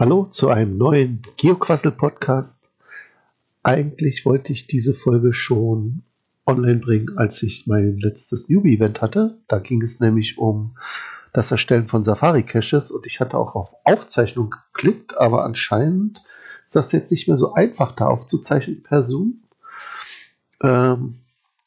Hallo zu einem neuen Geoquassel-Podcast. Eigentlich wollte ich diese Folge schon online bringen, als ich mein letztes Newbie-Event hatte. Da ging es nämlich um das Erstellen von Safari-Caches und ich hatte auch auf Aufzeichnung geklickt, aber anscheinend ist das jetzt nicht mehr so einfach, da aufzuzeichnen per Zoom. Ähm,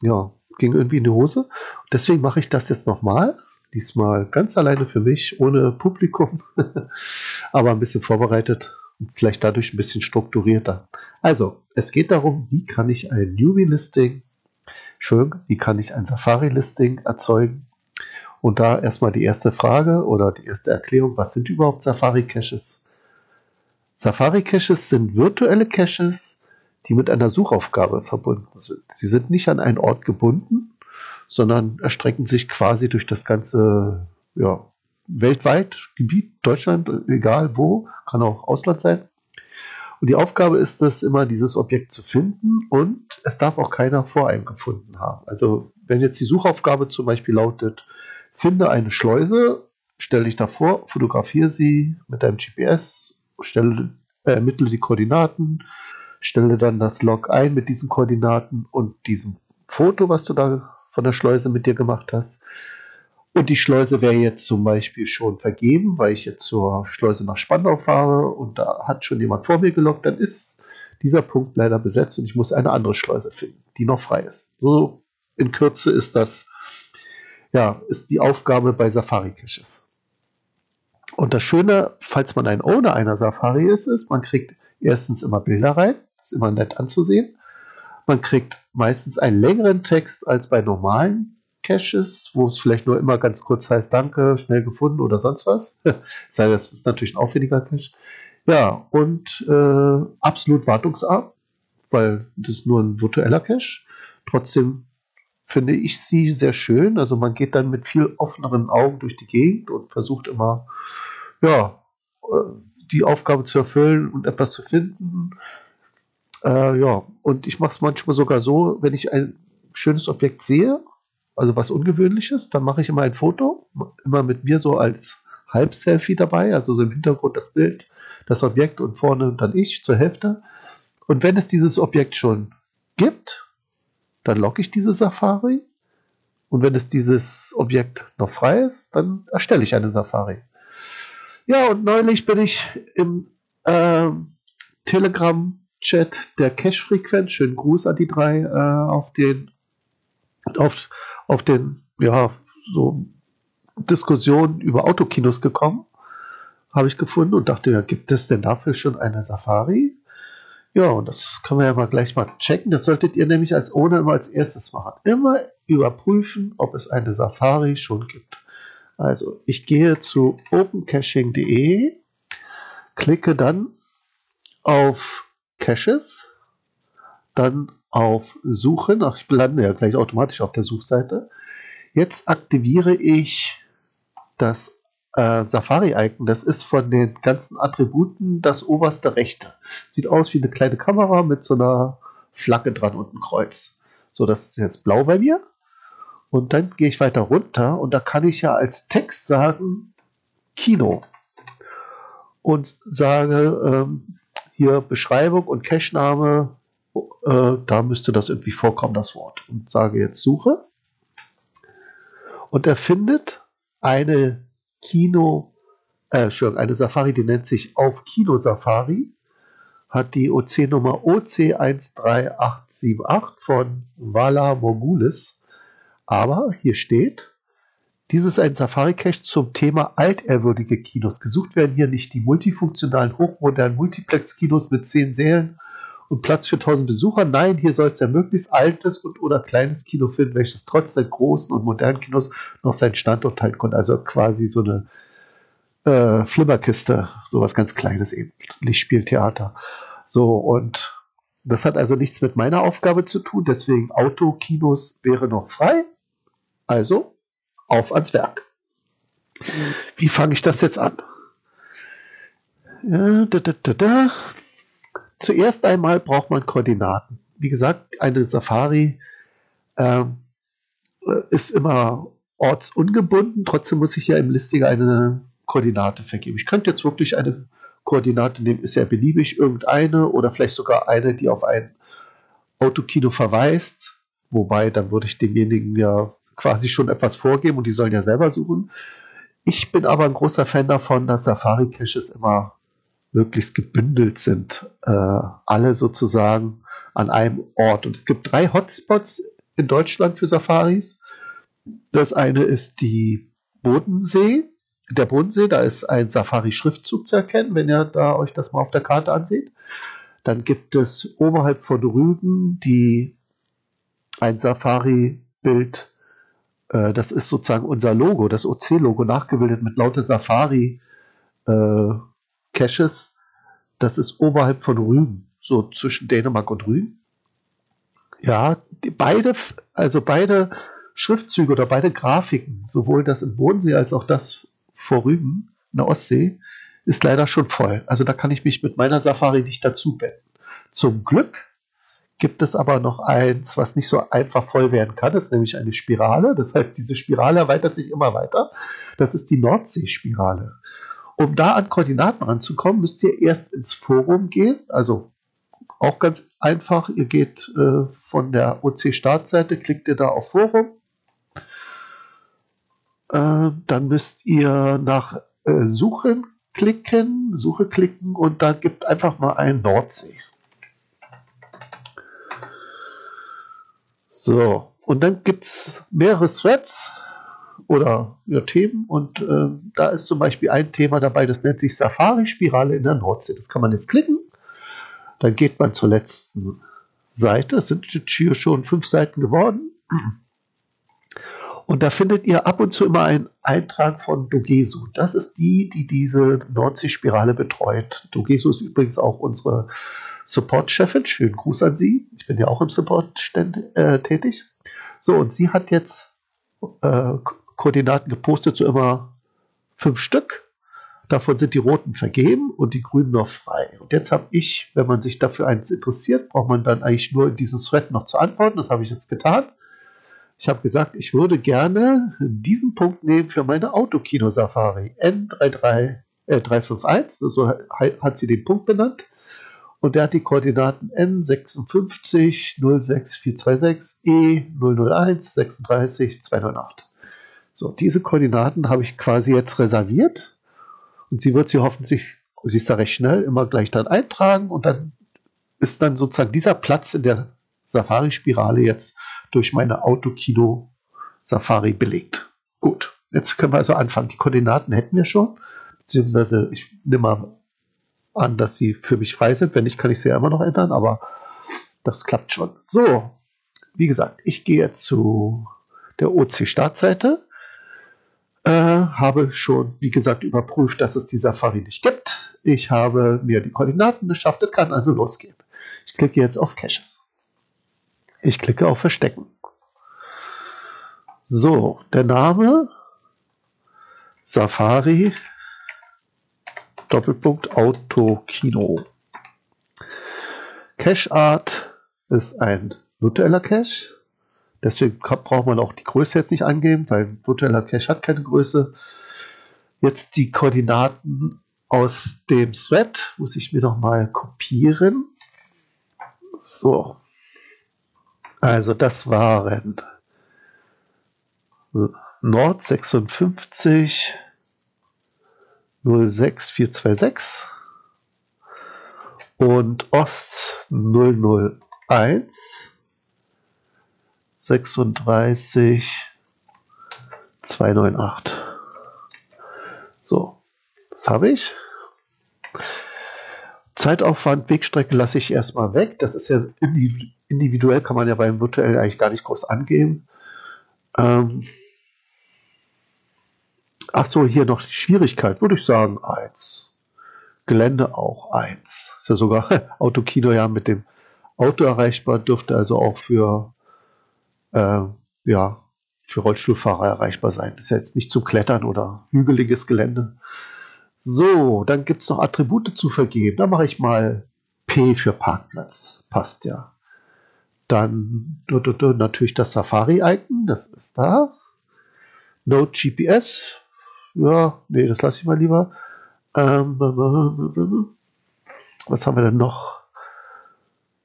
ja, ging irgendwie in die Hose. Deswegen mache ich das jetzt nochmal. Diesmal ganz alleine für mich, ohne Publikum, aber ein bisschen vorbereitet und vielleicht dadurch ein bisschen strukturierter. Also, es geht darum, wie kann ich ein Newbie-Listing, schön, wie kann ich ein Safari-Listing erzeugen? Und da erstmal die erste Frage oder die erste Erklärung, was sind überhaupt Safari-Caches? Safari-Caches sind virtuelle Caches, die mit einer Suchaufgabe verbunden sind. Sie sind nicht an einen Ort gebunden, sondern erstrecken sich quasi durch das ganze, ja, weltweit, Gebiet, Deutschland, egal wo, kann auch Ausland sein. Und die Aufgabe ist es, immer dieses Objekt zu finden und es darf auch keiner vor einem gefunden haben. Also wenn jetzt die Suchaufgabe zum Beispiel lautet, finde eine Schleuse, stelle dich davor, fotografiere sie mit deinem GPS, stelle, äh, ermittle die Koordinaten, stelle dann das Log ein mit diesen Koordinaten und diesem Foto, was du da von der Schleuse mit dir gemacht hast. Und die Schleuse wäre jetzt zum Beispiel schon vergeben, weil ich jetzt zur Schleuse nach Spandau fahre und da hat schon jemand vor mir gelockt, dann ist dieser Punkt leider besetzt und ich muss eine andere Schleuse finden, die noch frei ist. So in Kürze ist das, ja, ist die Aufgabe bei Safari Caches. Und das Schöne, falls man ein Owner einer Safari ist, ist, man kriegt erstens immer Bilder rein, ist immer nett anzusehen. Man kriegt meistens einen längeren Text als bei normalen Caches, wo es vielleicht nur immer ganz kurz heißt, danke, schnell gefunden oder sonst was. Sei das ist natürlich ein aufwendiger Cache. Ja, und äh, absolut wartungsarm, weil das nur ein virtueller Cache. Trotzdem finde ich sie sehr schön. Also man geht dann mit viel offeneren Augen durch die Gegend und versucht immer, ja, äh, die Aufgabe zu erfüllen und etwas zu finden. Äh, ja, und ich mache es manchmal sogar so, wenn ich ein schönes Objekt sehe, also was Ungewöhnliches, dann mache ich immer ein Foto, immer mit mir so als Halbselfie dabei, also so im Hintergrund das Bild, das Objekt und vorne dann ich zur Hälfte. Und wenn es dieses Objekt schon gibt, dann logge ich diese Safari. Und wenn es dieses Objekt noch frei ist, dann erstelle ich eine Safari. Ja, und neulich bin ich im äh, Telegram Chat der Cache-Frequenz. Schönen Gruß an die drei äh, auf den, auf, auf den, ja, so Diskussionen über Autokinos gekommen. Habe ich gefunden und dachte, ja, gibt es denn dafür schon eine Safari? Ja, und das können wir ja mal gleich mal checken. Das solltet ihr nämlich als Owner immer als erstes machen. Immer überprüfen, ob es eine Safari schon gibt. Also, ich gehe zu opencaching.de, klicke dann auf Caches, dann auf Suchen. Ach, ich lande ja gleich automatisch auf der Suchseite. Jetzt aktiviere ich das äh, Safari-Icon. Das ist von den ganzen Attributen das oberste rechte. Sieht aus wie eine kleine Kamera mit so einer Flagge dran und ein Kreuz. So, das ist jetzt blau bei mir. Und dann gehe ich weiter runter und da kann ich ja als Text sagen Kino. Und sage, ähm, hier Beschreibung und Cache-Name, äh, da müsste das irgendwie vorkommen, das Wort. Und sage jetzt Suche. Und er findet eine Kino, äh, eine Safari, die nennt sich auf Kino Safari, hat die OC-Nummer OC13878 von Vala Morgulis. Aber hier steht, dies ist ein Safari-Cache zum Thema altehrwürdige Kinos. Gesucht werden hier nicht die multifunktionalen, hochmodernen Multiplex-Kinos mit 10 Sälen und Platz für 1000 Besucher. Nein, hier soll es ein möglichst altes und oder kleines Kino finden, welches trotz der großen und modernen Kinos noch seinen Standort halten konnte. Also quasi so eine äh, Flimmerkiste, sowas ganz Kleines eben, Lichtspieltheater. So, und das hat also nichts mit meiner Aufgabe zu tun, deswegen Autokinos wäre noch frei. Also auf ans Werk. Wie fange ich das jetzt an? Ja, da, da, da, Zuerst einmal braucht man Koordinaten. Wie gesagt, eine Safari ähm, ist immer ortsungebunden, trotzdem muss ich ja im Listing eine Koordinate vergeben. Ich könnte jetzt wirklich eine Koordinate nehmen, ist ja beliebig irgendeine oder vielleicht sogar eine, die auf ein Autokino verweist. Wobei, dann würde ich demjenigen ja quasi schon etwas vorgeben und die sollen ja selber suchen. Ich bin aber ein großer Fan davon, dass Safari-Caches immer möglichst gebündelt sind. Äh, alle sozusagen an einem Ort. Und es gibt drei Hotspots in Deutschland für Safaris. Das eine ist die Bodensee. Der Bodensee, da ist ein Safari-Schriftzug zu erkennen, wenn ihr da euch das mal auf der Karte ansieht. Dann gibt es oberhalb von Rügen die, ein Safari-Bild, das ist sozusagen unser Logo, das OC-Logo, nachgebildet mit lauter Safari-Caches. Äh, das ist oberhalb von Rügen, so zwischen Dänemark und Rügen. Ja, beide, also beide Schriftzüge oder beide Grafiken, sowohl das im Bodensee als auch das vor Rügen in der Ostsee, ist leider schon voll. Also da kann ich mich mit meiner Safari nicht dazu betten. Zum Glück gibt es aber noch eins, was nicht so einfach voll werden kann. Das ist nämlich eine Spirale. Das heißt, diese Spirale erweitert sich immer weiter. Das ist die Nordseespirale. Um da an Koordinaten ranzukommen, müsst ihr erst ins Forum gehen. Also auch ganz einfach. Ihr geht äh, von der OC-Startseite, klickt ihr da auf Forum. Äh, dann müsst ihr nach äh, Suchen klicken, Suche klicken und dann gibt einfach mal ein Nordsee. So, und dann gibt es mehrere Threads oder ja, Themen und äh, da ist zum Beispiel ein Thema dabei, das nennt sich Safari-Spirale in der Nordsee. Das kann man jetzt klicken. Dann geht man zur letzten Seite. Es sind jetzt hier schon fünf Seiten geworden. Und da findet ihr ab und zu immer einen Eintrag von Dogesu. Das ist die, die diese Nordseespirale betreut. Dogesu ist übrigens auch unsere Support-Chefin. Schönen Gruß an Sie. Ich bin ja auch im Support äh, tätig. So, und sie hat jetzt äh, Koordinaten gepostet, so immer fünf Stück. Davon sind die roten vergeben und die grünen noch frei. Und jetzt habe ich, wenn man sich dafür eins interessiert, braucht man dann eigentlich nur in diesen Thread noch zu antworten. Das habe ich jetzt getan. Ich habe gesagt, ich würde gerne diesen Punkt nehmen für meine Autokino-Safari N33, äh, 351, so hat sie den Punkt benannt. Und der hat die Koordinaten N56 06426 E 001 36 298. So, diese Koordinaten habe ich quasi jetzt reserviert und sie wird sie hoffentlich, sie ist da recht schnell, immer gleich dann eintragen und dann ist dann sozusagen dieser Platz in der Safari-Spirale jetzt durch meine Autokino-Safari belegt. Gut, jetzt können wir also anfangen. Die Koordinaten hätten wir schon, beziehungsweise ich nehme mal an, dass sie für mich frei sind. Wenn nicht, kann ich sie ja immer noch ändern, aber das klappt schon. So, wie gesagt, ich gehe jetzt zu der OC-Startseite. Äh, habe schon, wie gesagt, überprüft, dass es die Safari nicht gibt. Ich habe mir die Koordinaten geschafft. Es kann also losgehen. Ich klicke jetzt auf Caches. Ich klicke auf Verstecken. So, der Name Safari Doppelpunkt Autokino. Cache Art ist ein virtueller Cache. Deswegen braucht man auch die Größe jetzt nicht angeben, weil virtueller Cache hat keine Größe. Jetzt die Koordinaten aus dem Thread muss ich mir noch mal kopieren. So. Also das waren Nord 56 06426 und Ost 001 36 298. So, das habe ich. Zeitaufwand, Wegstrecke lasse ich erstmal weg. Das ist ja individuell, kann man ja beim virtuell eigentlich gar nicht groß angeben. Ähm, Ach so, hier noch die Schwierigkeit, würde ich sagen, eins. Gelände auch eins. Ist ja sogar Autokino ja mit dem Auto erreichbar, dürfte also auch für, äh, ja, für Rollstuhlfahrer erreichbar sein. Ist ja jetzt nicht zum Klettern oder hügeliges Gelände. So, dann gibt es noch Attribute zu vergeben. Da mache ich mal P für Parkplatz. Passt ja. Dann natürlich das Safari-Icon, das ist da. Node GPS ja, nee, das lasse ich mal lieber. Ähm, was haben wir denn noch?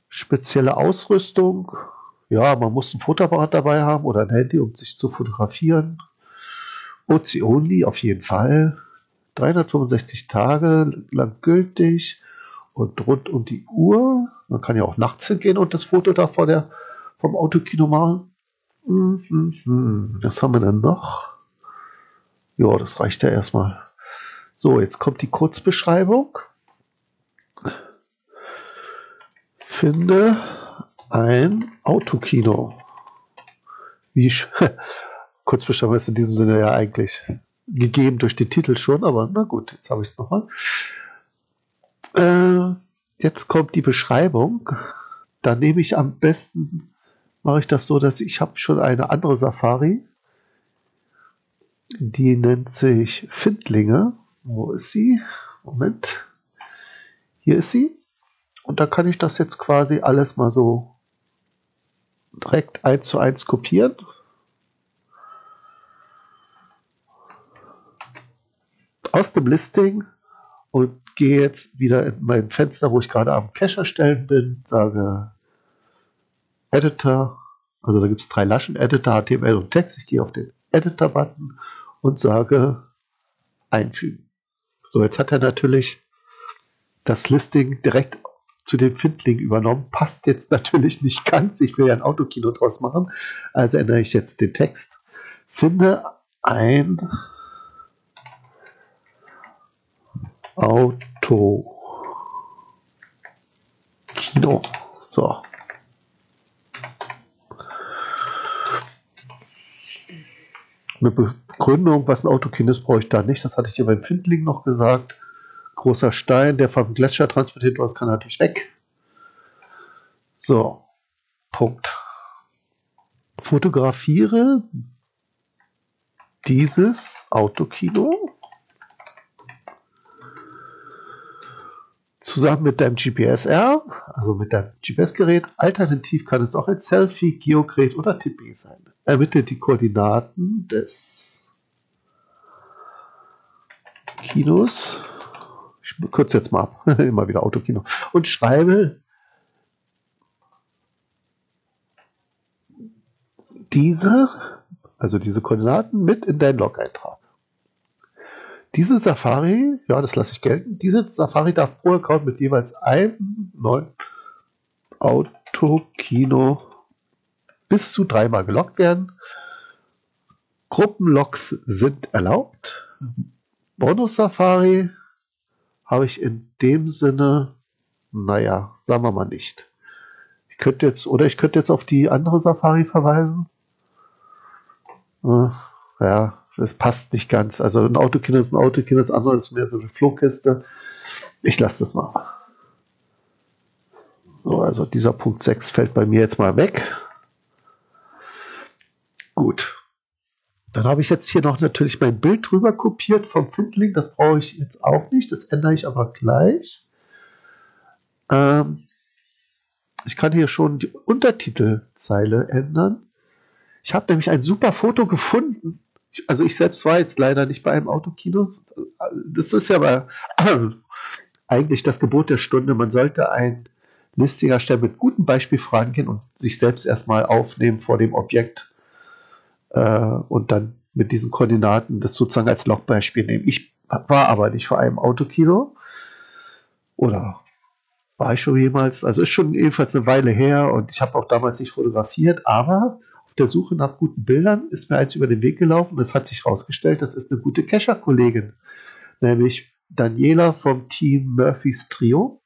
Spezielle Ausrüstung. Ja, man muss ein Fotoapparat dabei haben oder ein Handy, um sich zu fotografieren. OC Only auf jeden Fall. 365 Tage lang gültig und rund um die Uhr. Man kann ja auch nachts hingehen und das Foto da vor der, vom Autokino machen. Was haben wir denn noch? Ja, das reicht ja erstmal. So, jetzt kommt die Kurzbeschreibung. Finde ein Autokino. Wie Kurzbeschreibung ist in diesem Sinne ja eigentlich gegeben durch den Titel schon, aber na gut, jetzt habe ich es nochmal. Äh, jetzt kommt die Beschreibung. Da nehme ich am besten, mache ich das so, dass ich habe schon eine andere Safari. Die nennt sich Findlinge. Wo ist sie? Moment. Hier ist sie. Und da kann ich das jetzt quasi alles mal so direkt eins zu eins kopieren. Aus dem Listing und gehe jetzt wieder in mein Fenster, wo ich gerade am Cache erstellen bin, sage Editor, also da gibt es drei Laschen, Editor, HTML und Text. Ich gehe auf den Editor-Button und sage einfügen. So, jetzt hat er natürlich das Listing direkt zu dem Findling übernommen. Passt jetzt natürlich nicht ganz. Ich will ja ein Autokino draus machen. Also ändere ich jetzt den Text. Finde ein Auto. Kino. So. Eine Begründung, was ein Autokino ist, brauche ich da nicht. Das hatte ich hier beim Findling noch gesagt. Großer Stein, der vom Gletscher transportiert wird, kann natürlich weg. So. Punkt. Fotografiere dieses Autokino zusammen mit deinem GPS-R, also mit deinem GPS-Gerät. Alternativ kann es auch ein Selfie, Geogerät oder TP sein. Ermittle die Koordinaten des Kinos. Ich kürze jetzt mal ab, immer wieder Autokino. Und schreibe diese, also diese Koordinaten mit in deinen Log-Eintrag. Diese Safari, ja, das lasse ich gelten, diese Safari darf pro Account mit jeweils einem neuen Autokino bis zu dreimal gelockt werden. Gruppenlogs sind erlaubt. Bonus Safari habe ich in dem Sinne, naja, sagen wir mal nicht. Ich könnte jetzt, oder ich könnte jetzt auf die andere Safari verweisen. Äh, ja, das passt nicht ganz. Also ein Autokino ist ein Autokino, das andere ist mehr so eine Flohkiste. Ich lasse das mal. So, also dieser Punkt 6 fällt bei mir jetzt mal weg. Gut. Dann habe ich jetzt hier noch natürlich mein Bild drüber kopiert vom Findling. Das brauche ich jetzt auch nicht. Das ändere ich aber gleich. Ähm, ich kann hier schon die Untertitelzeile ändern. Ich habe nämlich ein super Foto gefunden also ich selbst war jetzt leider nicht bei einem Autokino. Das ist ja aber eigentlich das Gebot der Stunde. Man sollte ein Listing erstellen mit guten Beispielfragen gehen und sich selbst erstmal aufnehmen vor dem Objekt äh, und dann mit diesen Koordinaten das sozusagen als Logbeispiel nehmen. Ich war aber nicht vor einem Autokino oder war ich schon jemals, also ist schon jedenfalls eine Weile her und ich habe auch damals nicht fotografiert, aber der Suche nach guten Bildern ist mir eins über den Weg gelaufen. Das hat sich herausgestellt, das ist eine gute Kescher-Kollegin, nämlich Daniela vom Team Murphys Trio.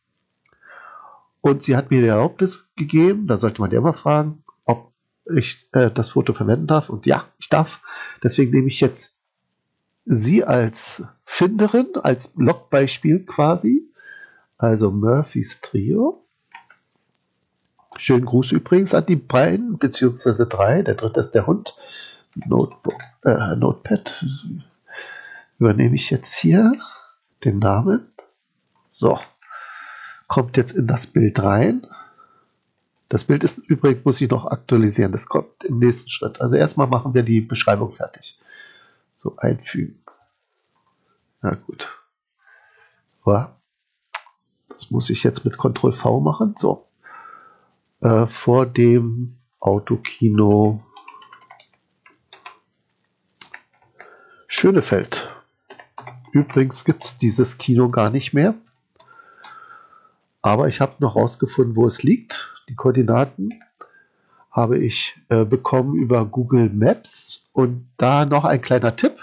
Und sie hat mir die Erlaubnis gegeben, da sollte man ja immer fragen, ob ich äh, das Foto verwenden darf. Und ja, ich darf. Deswegen nehme ich jetzt sie als Finderin, als Logbeispiel quasi. Also Murphys Trio. Schönen Gruß übrigens an die beiden, beziehungsweise drei. Der dritte ist der Hund. Notebook, äh, Notepad. Übernehme ich jetzt hier den Namen. So. Kommt jetzt in das Bild rein. Das Bild ist übrigens, muss ich noch aktualisieren. Das kommt im nächsten Schritt. Also erstmal machen wir die Beschreibung fertig. So einfügen. Na gut. Das muss ich jetzt mit Ctrl V machen. So. Äh, vor dem Autokino Schönefeld. Übrigens gibt es dieses Kino gar nicht mehr. Aber ich habe noch rausgefunden, wo es liegt. Die Koordinaten habe ich äh, bekommen über Google Maps. Und da noch ein kleiner Tipp.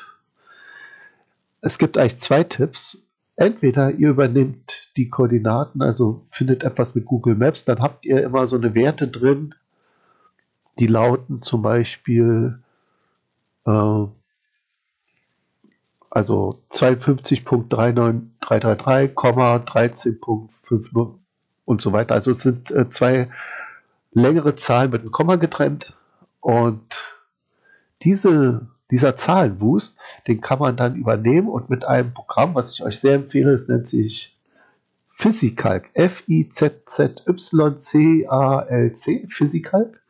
Es gibt eigentlich zwei Tipps. Entweder ihr übernimmt die Koordinaten, also findet etwas mit Google Maps, dann habt ihr immer so eine Werte drin, die lauten zum Beispiel äh, also 52.39333, und so weiter. Also es sind äh, zwei längere Zahlen mit einem Komma getrennt und diese, dieser Zahlenwust, den kann man dann übernehmen und mit einem Programm, was ich euch sehr empfehle, es nennt sich Physikalk, F-I-Z-Z-Y-C-A-L-C, Physikalk,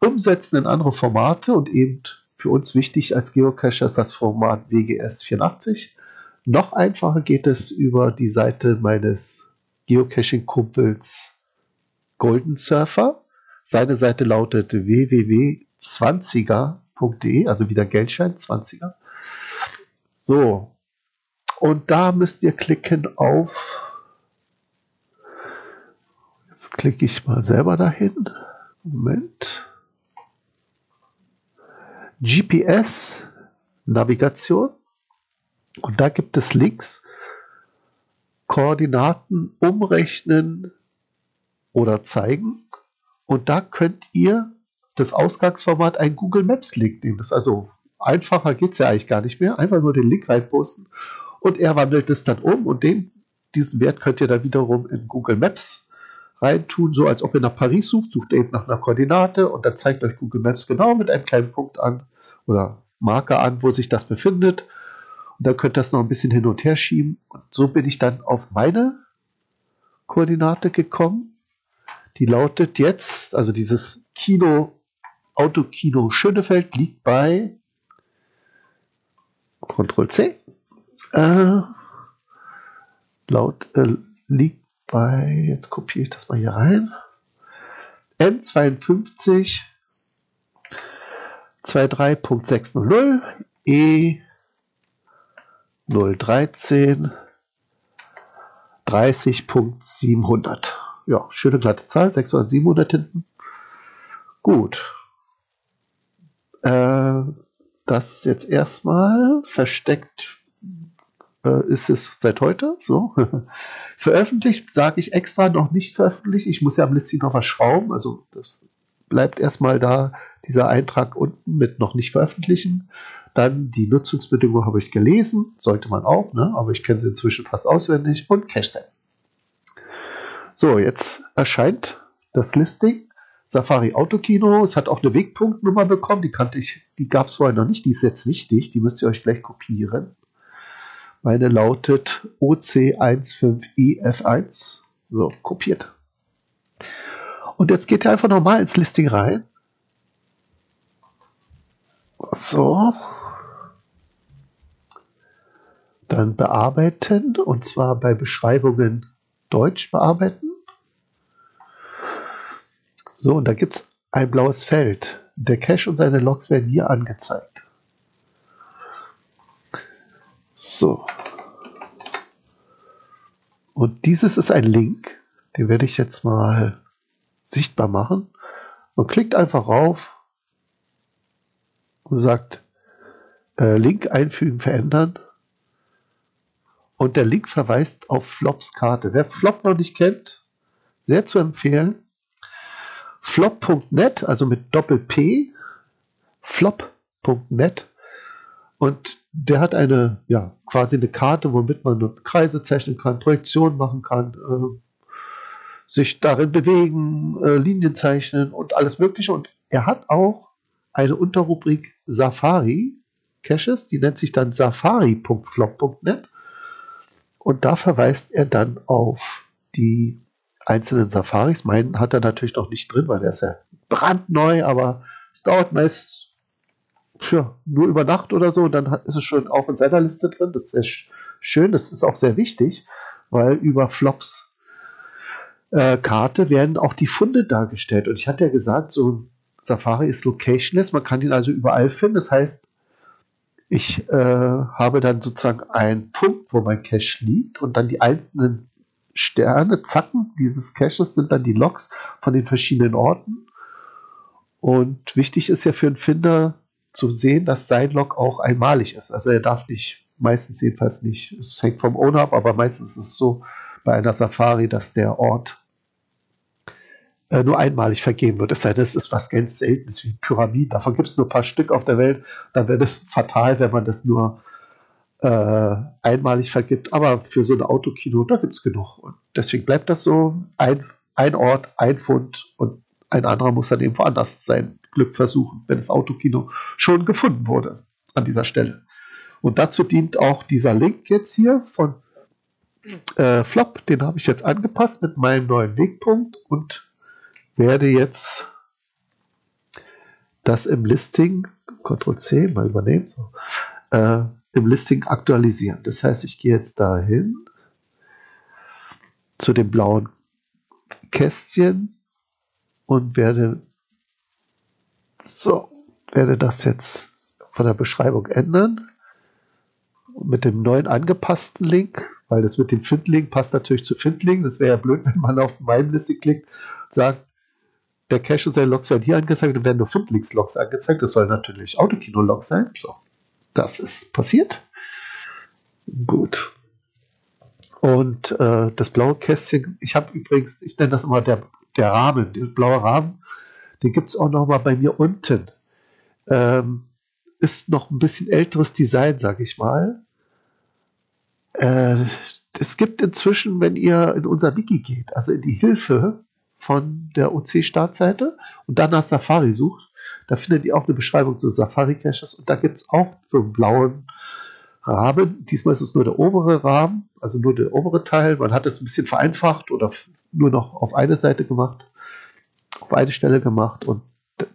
umsetzen in andere Formate und eben für uns wichtig als Geocacher ist das Format WGS 84. Noch einfacher geht es über die Seite meines Geocaching-Kumpels Golden Surfer. Seine Seite lautet www.20er.de, also wieder Geldschein 20er. So, und da müsst ihr klicken auf. Jetzt klicke ich mal selber dahin. Moment. GPS-Navigation und da gibt es Links, Koordinaten umrechnen oder zeigen und da könnt ihr das Ausgangsformat ein Google Maps Link nehmen. Das ist also einfacher geht es ja eigentlich gar nicht mehr. Einfach nur den Link reinposten und er wandelt es dann um und den, diesen Wert könnt ihr dann wiederum in Google Maps reintun, so als ob ihr nach Paris sucht, sucht eben nach einer Koordinate und dann zeigt euch Google Maps genau mit einem kleinen Punkt an, oder Marker an, wo sich das befindet. Und dann könnt ihr das noch ein bisschen hin und her schieben. Und so bin ich dann auf meine Koordinate gekommen. Die lautet jetzt, also dieses Kino, Autokino Schönefeld liegt bei Ctrl C. Äh, laut äh, liegt bei, jetzt kopiere ich das mal hier rein. N52 23.600 E 013 30.700. Ja, schöne glatte Zahl, 600, 700 hinten. Gut. Äh, das jetzt erstmal versteckt äh, ist es seit heute. So. veröffentlicht sage ich extra noch nicht veröffentlicht. Ich muss ja am Listing noch was schrauben. Also das bleibt erstmal da dieser Eintrag unten mit noch nicht veröffentlichen. Dann die Nutzungsbedingungen habe ich gelesen, sollte man auch, ne? aber ich kenne sie inzwischen fast auswendig und CacheSend. So, jetzt erscheint das Listing. Safari Autokino. Es hat auch eine Wegpunktnummer bekommen, die kannte ich, die gab es vorher noch nicht, die ist jetzt wichtig, die müsst ihr euch gleich kopieren. Meine lautet OC15EF1. So, kopiert. Und jetzt geht ihr einfach nochmal ins Listing rein. So. Dann bearbeiten und zwar bei Beschreibungen Deutsch bearbeiten. So, und da gibt es ein blaues Feld. Der Cache und seine Logs werden hier angezeigt. So. Und dieses ist ein Link, den werde ich jetzt mal sichtbar machen. Man klickt einfach rauf und sagt äh, Link einfügen, verändern. Und der Link verweist auf Flops Karte. Wer Flop noch nicht kennt, sehr zu empfehlen. Flop.net, also mit Doppel-P, flop.net. Und der hat eine, ja, quasi eine Karte, womit man Kreise zeichnen kann, Projektionen machen kann, äh, sich darin bewegen, äh, Linien zeichnen und alles Mögliche. Und er hat auch eine Unterrubrik Safari Caches, die nennt sich dann safari.flop.net. Und da verweist er dann auf die einzelnen Safaris. Meinen hat er natürlich noch nicht drin, weil der ist ja brandneu, aber es dauert meist ja, nur über Nacht oder so. Und dann ist es schon auch in seiner Liste drin. Das ist sehr schön, das ist auch sehr wichtig, weil über Flops äh, Karte werden auch die Funde dargestellt. Und ich hatte ja gesagt, so ein Safari ist locationless, man kann ihn also überall finden. Das heißt, ich äh, habe dann sozusagen einen Punkt, wo mein Cache liegt und dann die einzelnen Sterne, Zacken dieses Caches sind dann die Logs von den verschiedenen Orten. Und wichtig ist ja für einen Finder zu sehen, dass sein Log auch einmalig ist. Also er darf nicht, meistens jedenfalls nicht, es hängt vom Owner ab, aber meistens ist es so bei einer Safari, dass der Ort äh, nur einmalig vergeben wird. Es sei denn, es ist was ganz Seltenes wie Pyramiden. Davon gibt es nur ein paar Stück auf der Welt. Dann wäre das fatal, wenn man das nur äh, einmalig vergibt. Aber für so ein Autokino, da gibt es genug. Und deswegen bleibt das so. Ein, ein Ort, ein Fund und ein anderer muss dann eben woanders sein Glück versuchen, wenn das Autokino schon gefunden wurde an dieser Stelle. Und dazu dient auch dieser Link jetzt hier von äh, Flop. Den habe ich jetzt angepasst mit meinem neuen Wegpunkt und werde jetzt das im Listing, Ctrl C, mal übernehmen, so, äh, im Listing aktualisieren. Das heißt, ich gehe jetzt dahin zu dem blauen Kästchen und werde so, werde das jetzt von der Beschreibung ändern mit dem neuen angepassten Link, weil das mit dem Find-Link passt natürlich zu Find-Link. Das wäre ja blöd, wenn man auf meinem Listing klickt und sagt, der Cache und seine Logs werden hier angezeigt und werden nur Fundlinks-Logs angezeigt. Das soll natürlich Autokino-Log sein. So, das ist passiert. Gut. Und äh, das blaue Kästchen, ich habe übrigens, ich nenne das immer der, der Rahmen, der blaue Rahmen, den gibt es auch noch mal bei mir unten. Ähm, ist noch ein bisschen älteres Design, sage ich mal. Äh, es gibt inzwischen, wenn ihr in unser Wiki geht, also in die Hilfe, von der OC-Startseite und dann nach Safari sucht, da findet ihr auch eine Beschreibung zu Safari-Caches und da gibt es auch so einen blauen Rahmen. Diesmal ist es nur der obere Rahmen, also nur der obere Teil. Man hat es ein bisschen vereinfacht oder nur noch auf eine Seite gemacht, auf eine Stelle gemacht und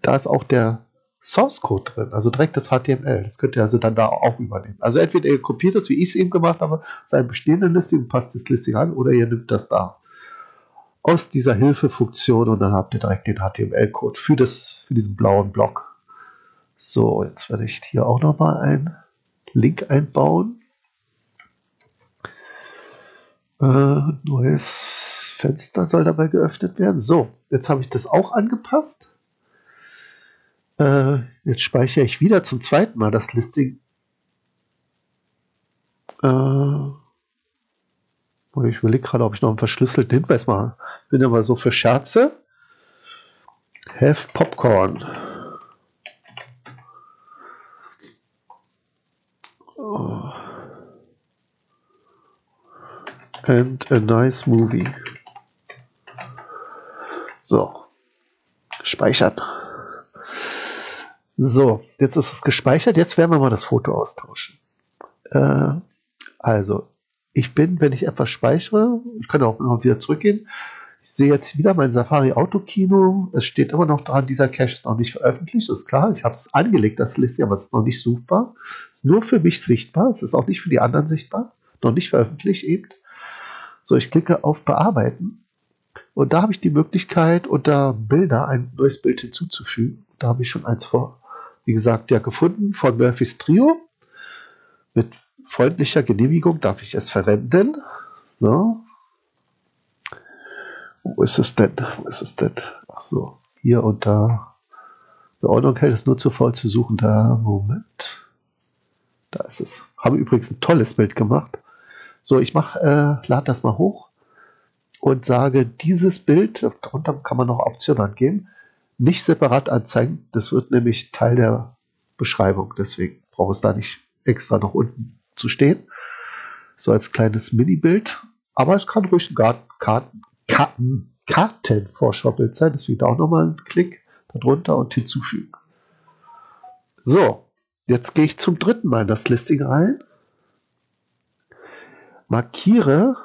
da ist auch der Source Code drin, also direkt das HTML. Das könnt ihr also dann da auch übernehmen. Also entweder ihr kopiert das, wie ich es eben gemacht habe, sein bestehendes Listing und passt das Listing an, oder ihr nimmt das da aus dieser Hilfefunktion und dann habt ihr direkt den HTML-Code für, für diesen blauen Block. So, jetzt werde ich hier auch nochmal einen Link einbauen. Äh, neues Fenster soll dabei geöffnet werden. So, jetzt habe ich das auch angepasst. Äh, jetzt speichere ich wieder zum zweiten Mal das Listing. Äh, ich überlege gerade, ob ich noch einen verschlüsselten Hinweis mache. Ich bin aber so für Scherze. Have Popcorn. Oh. And a nice movie. So. Speichern. So, jetzt ist es gespeichert. Jetzt werden wir mal das Foto austauschen. Äh, also, ich bin, wenn ich etwas speichere, ich kann auch noch wieder zurückgehen, ich sehe jetzt wieder mein Safari Autokino. Es steht immer noch dran, dieser Cache ist noch nicht veröffentlicht. Das ist klar. Ich habe es angelegt, das Listing, aber es ist noch nicht suchbar. Es ist nur für mich sichtbar. Es ist auch nicht für die anderen sichtbar. Noch nicht veröffentlicht eben. So, ich klicke auf Bearbeiten. Und da habe ich die Möglichkeit, unter Bilder ein neues Bild hinzuzufügen. Da habe ich schon eins vor, wie gesagt, ja gefunden von Murphys Trio mit freundlicher Genehmigung darf ich es verwenden. So. Wo ist es denn? Wo ist es denn? Ach so, hier unter Beordnung hält es nur zu voll zu suchen. Da, Moment. Da ist es. Habe übrigens ein tolles Bild gemacht. So, ich mache, äh, lade das mal hoch und sage, dieses Bild, darunter kann man noch Optionen angeben, nicht separat anzeigen. Das wird nämlich Teil der Beschreibung. Deswegen brauche es da nicht extra noch unten zu stehen. So als kleines Mini-Bild. Aber es kann ruhig ein Garten, Karten, Karten, Kartenvorschaubild sein. Deswegen auch nochmal einen Klick darunter und hinzufügen. So, jetzt gehe ich zum dritten Mal in das Listing rein. Markiere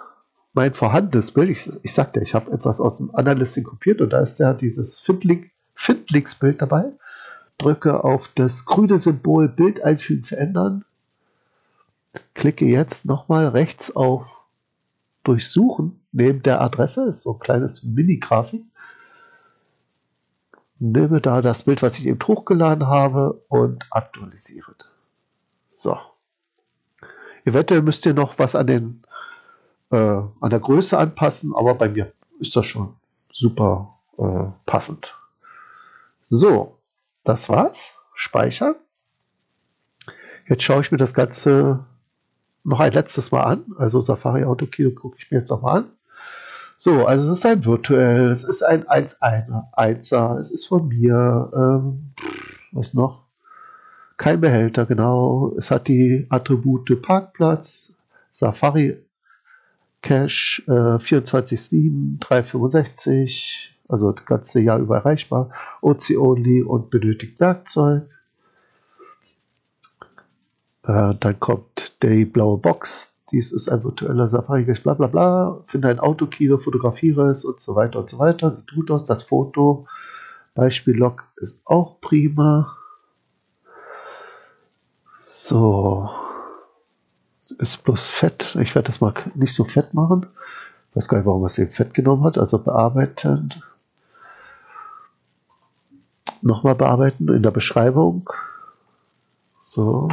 mein vorhandenes Bild. Ich, ich sagte, ich habe etwas aus dem anderen Listing kopiert und da ist ja dieses Findlink, Findlinks-Bild dabei. Drücke auf das grüne Symbol Bild einfügen, verändern klicke jetzt nochmal rechts auf Durchsuchen neben der Adresse, ist so ein kleines Mini-Grafik. Nehme da das Bild, was ich eben hochgeladen habe und aktualisiere. So. Eventuell müsst ihr noch was an, den, äh, an der Größe anpassen, aber bei mir ist das schon super äh, passend. So, das war's. Speichern. Jetzt schaue ich mir das Ganze noch ein letztes Mal an. Also Safari Auto Kino gucke ich mir jetzt noch mal an. So, also es ist ein virtuell, es ist ein 1-1er, es ist von mir, ähm, was noch? Kein Behälter, genau. Es hat die Attribute Parkplatz, Safari Cache äh, 24-7, 365, also das ganze Jahr über erreichbar, OC Only und benötigt Werkzeug. Äh, dann kommt die blaue Box. Dies ist ein virtueller Safari, bla bla bla. Finde ein Autokino, fotografiere es und so weiter und so weiter. Sie tut das. Das Foto, Beispiellog ist auch prima. So. Ist bloß fett. Ich werde das mal nicht so fett machen. Ich weiß gar nicht, warum es eben fett genommen hat. Also bearbeiten. Nochmal bearbeiten in der Beschreibung. So.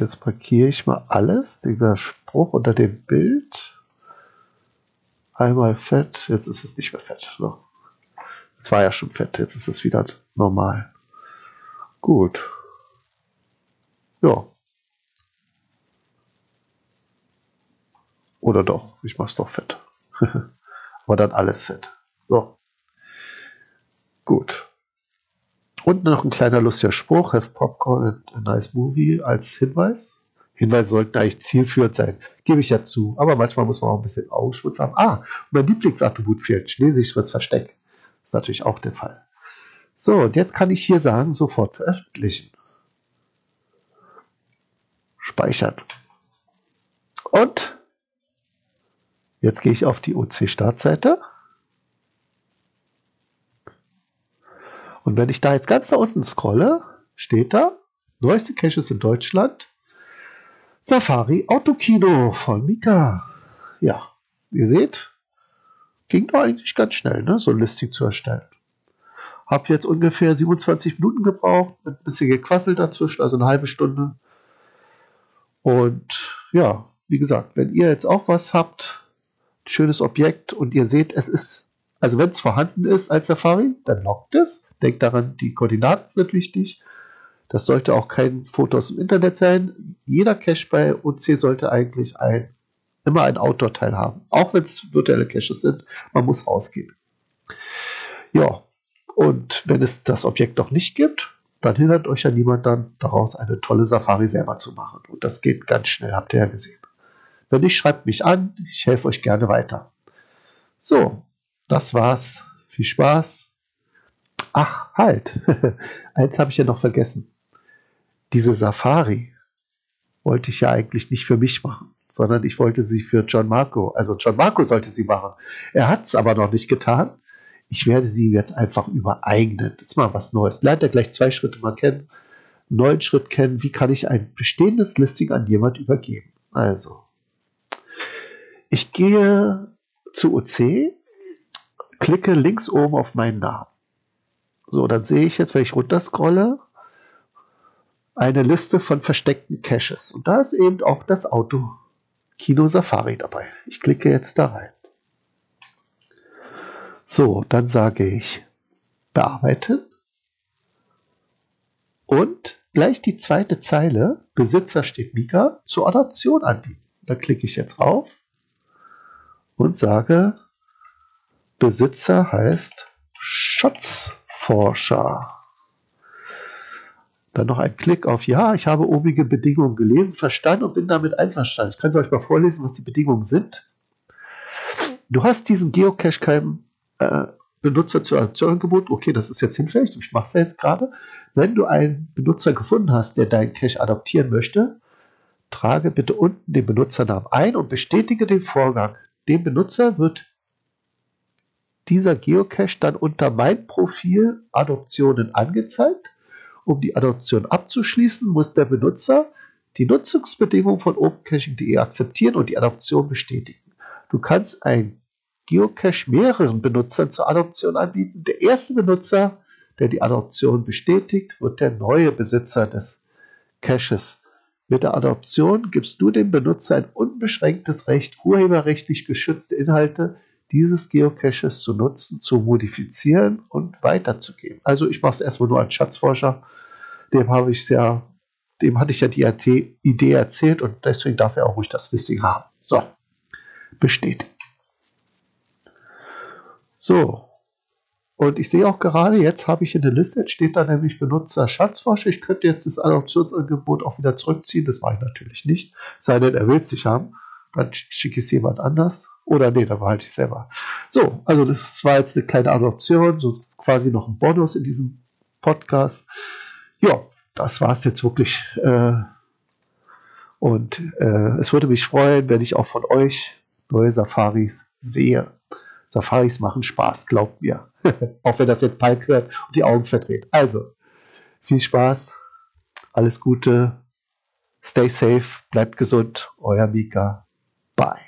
Jetzt markiere ich mal alles, dieser Spruch unter dem Bild. Einmal fett, jetzt ist es nicht mehr fett. So. Es war ja schon fett, jetzt ist es wieder normal. Gut. Ja. Oder doch, ich mache es doch fett. Aber dann alles fett. So. Gut. Und noch ein kleiner lustiger Spruch, have popcorn and a nice movie als Hinweis. Hinweise sollten eigentlich zielführend sein, gebe ich ja zu. Aber manchmal muss man auch ein bisschen Augenschutz haben. Ah, mein Lieblingsattribut fehlt, Schnellsicheres Versteck. Ist natürlich auch der Fall. So, und jetzt kann ich hier sagen, sofort veröffentlichen. Speichern. Und jetzt gehe ich auf die OC-Startseite. Und wenn ich da jetzt ganz da unten scrolle, steht da, neueste Caches in Deutschland, Safari Autokino von Mika. Ja, ihr seht, ging doch eigentlich ganz schnell, ne, so ein Listing zu erstellen. Hab jetzt ungefähr 27 Minuten gebraucht, mit ein bisschen Gequassel dazwischen, also eine halbe Stunde. Und ja, wie gesagt, wenn ihr jetzt auch was habt, schönes Objekt und ihr seht, es ist also wenn es vorhanden ist als Safari, dann loggt es. Denkt daran, die Koordinaten sind wichtig. Das sollte auch kein Foto aus dem Internet sein. Jeder Cache bei OC sollte eigentlich ein, immer ein Outdoor-Teil haben. Auch wenn es virtuelle Caches sind. Man muss rausgehen. Ja, und wenn es das Objekt noch nicht gibt, dann hindert euch ja niemand dann daraus, eine tolle Safari selber zu machen. Und das geht ganz schnell, habt ihr ja gesehen. Wenn nicht, schreibt mich an. Ich helfe euch gerne weiter. So, das war's. Viel Spaß. Ach, halt. Eins habe ich ja noch vergessen. Diese Safari wollte ich ja eigentlich nicht für mich machen, sondern ich wollte sie für John Marco. Also John Marco sollte sie machen. Er hat es aber noch nicht getan. Ich werde sie jetzt einfach übereignen. Das ist mal was Neues. Lernt er gleich zwei Schritte mal kennen. Neuen Schritt kennen. Wie kann ich ein bestehendes Listing an jemand übergeben? Also, ich gehe zu OC klicke links oben auf meinen Namen. So, dann sehe ich jetzt, wenn ich runterscrolle, eine Liste von versteckten Caches. Und da ist eben auch das Auto Kino Safari dabei. Ich klicke jetzt da rein. So, dann sage ich bearbeiten und gleich die zweite Zeile, Besitzer steht Mika, zur Adoption anbieten. Da klicke ich jetzt rauf und sage Besitzer heißt Schatzforscher. Dann noch ein Klick auf Ja, ich habe obige Bedingungen gelesen, verstanden und bin damit einverstanden. Ich kann es euch mal vorlesen, was die Bedingungen sind. Du hast diesen Geocache keinem äh, Benutzer zur Adoption angeboten. Okay, das ist jetzt hinfällig, ich mache es ja jetzt gerade. Wenn du einen Benutzer gefunden hast, der deinen Cache adoptieren möchte, trage bitte unten den Benutzernamen ein und bestätige den Vorgang. Dem Benutzer wird dieser Geocache dann unter mein Profil Adoptionen angezeigt um die Adoption abzuschließen, muss der Benutzer die Nutzungsbedingungen von OpenCaching.de akzeptieren und die Adoption bestätigen. Du kannst ein Geocache mehreren Benutzern zur Adoption anbieten. Der erste Benutzer, der die Adoption bestätigt, wird der neue Besitzer des Caches. Mit der Adoption gibst du dem Benutzer ein unbeschränktes Recht, urheberrechtlich geschützte Inhalte dieses Geocaches zu nutzen, zu modifizieren und weiterzugeben. Also ich mache es erstmal nur als Schatzforscher. Dem habe ich ja, dem hatte ich ja die Idee erzählt und deswegen darf er auch ruhig das Listing haben. So, bestätigt. So, und ich sehe auch gerade, jetzt habe ich in der Liste, steht da nämlich Benutzer Schatzforscher. Ich könnte jetzt das Adoptionsangebot auch wieder zurückziehen. Das mache ich natürlich nicht. Sei denn, er will es nicht haben. Dann schicke ich es jemand anders. Oder nee, dann behalte ich selber. So, also das war jetzt eine kleine Adoption, so quasi noch ein Bonus in diesem Podcast. Ja, das war es jetzt wirklich. Äh, und äh, es würde mich freuen, wenn ich auch von euch neue Safaris sehe. Safaris machen Spaß, glaubt mir. Auch wenn das jetzt Palk hört und die Augen verdreht. Also, viel Spaß, alles Gute, stay safe, bleibt gesund, euer Mika. Bye.